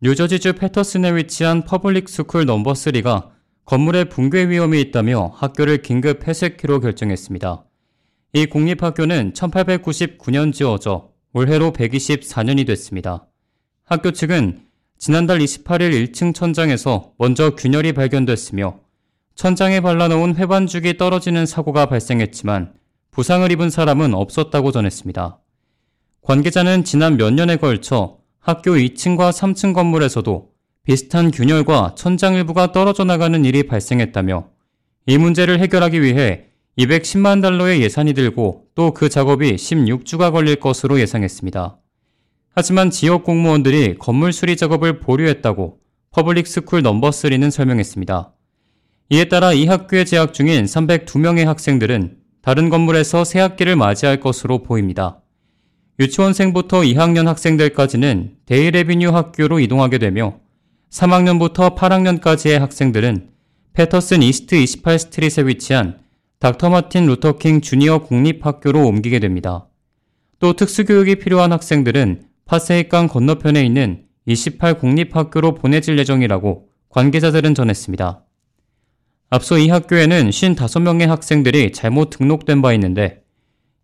뉴저지주 패터슨에 위치한 Public School Number 3가 건물에 붕괴 위험이 있다며 학교를 긴급 폐쇄키로 결정했습니다. 이 공립학교는 1899년 지어져 올해로 124년이 됐습니다. 학교 측은 지난달 28일 1층 천장에서 먼저 균열이 발견됐으며 천장에 발라놓은 회반죽이 떨어지는 사고가 발생했지만 부상을 입은 사람은 없었다고 전했습니다. 관계자는 지난 몇 년에 걸쳐 학교 2층과 3층 건물에서도 비슷한 균열과 천장 일부가 떨어져 나가는 일이 발생했다며 이 문제를 해결하기 위해 210만 달러의 예산이 들고 또 그 작업이 16주가 걸릴 것으로 예상했습니다. 하지만 지역 공무원들이 건물 수리 작업을 보류했다고 Public School Number 3는 설명했습니다. 이에 따라 이 학교에 재학 중인 302명의 학생들은 다른 건물에서 새 학기를 맞이할 것으로 보입니다. 유치원생부터 2학년 학생들까지는 Dale Avenue 학교로 이동하게 되며 3학년부터 8학년까지의 학생들은 패터슨 East 28 Street에 위치한 닥터 마틴 루터킹 주니어 공립학교로 옮기게 됩니다. 또 특수교육이 필요한 학생들은 파세익강 건너편에 있는 28 공립학교로 보내질 예정이라고 관계자들은 전했습니다. 앞서 이 학교에는 55명의 학생들이 잘못 등록된 바 있는데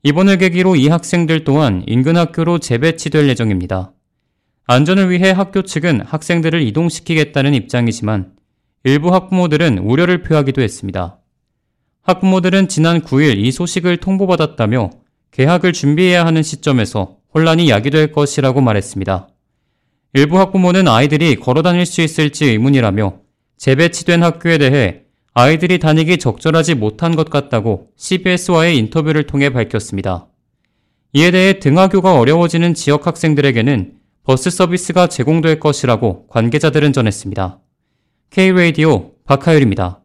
이번을 계기로 이 학생들 또한 인근 학교로 재배치될 예정입니다. 안전을 위해 학교 측은 학생들을 이동시키겠다는 입장이지만 일부 학부모들은 우려를 표하기도 했습니다. 학부모들은 지난 9일 이 소식을 통보받았다며 개학을 준비해야 하는 시점에서 혼란이 야기될 것이라고 말했습니다. 일부 학부모는 아이들이 걸어 다닐 수 있을지 의문이라며 재배치된 학교에 대해 아이들이 다니기 적절하지 못한 것 같다고 CBS와의 인터뷰를 통해 밝혔습니다. 이에 대해 등하교가 어려워지는 지역 학생들에게는 버스 서비스가 제공될 것이라고 관계자들은 전했습니다. K-Radio 박하율입니다.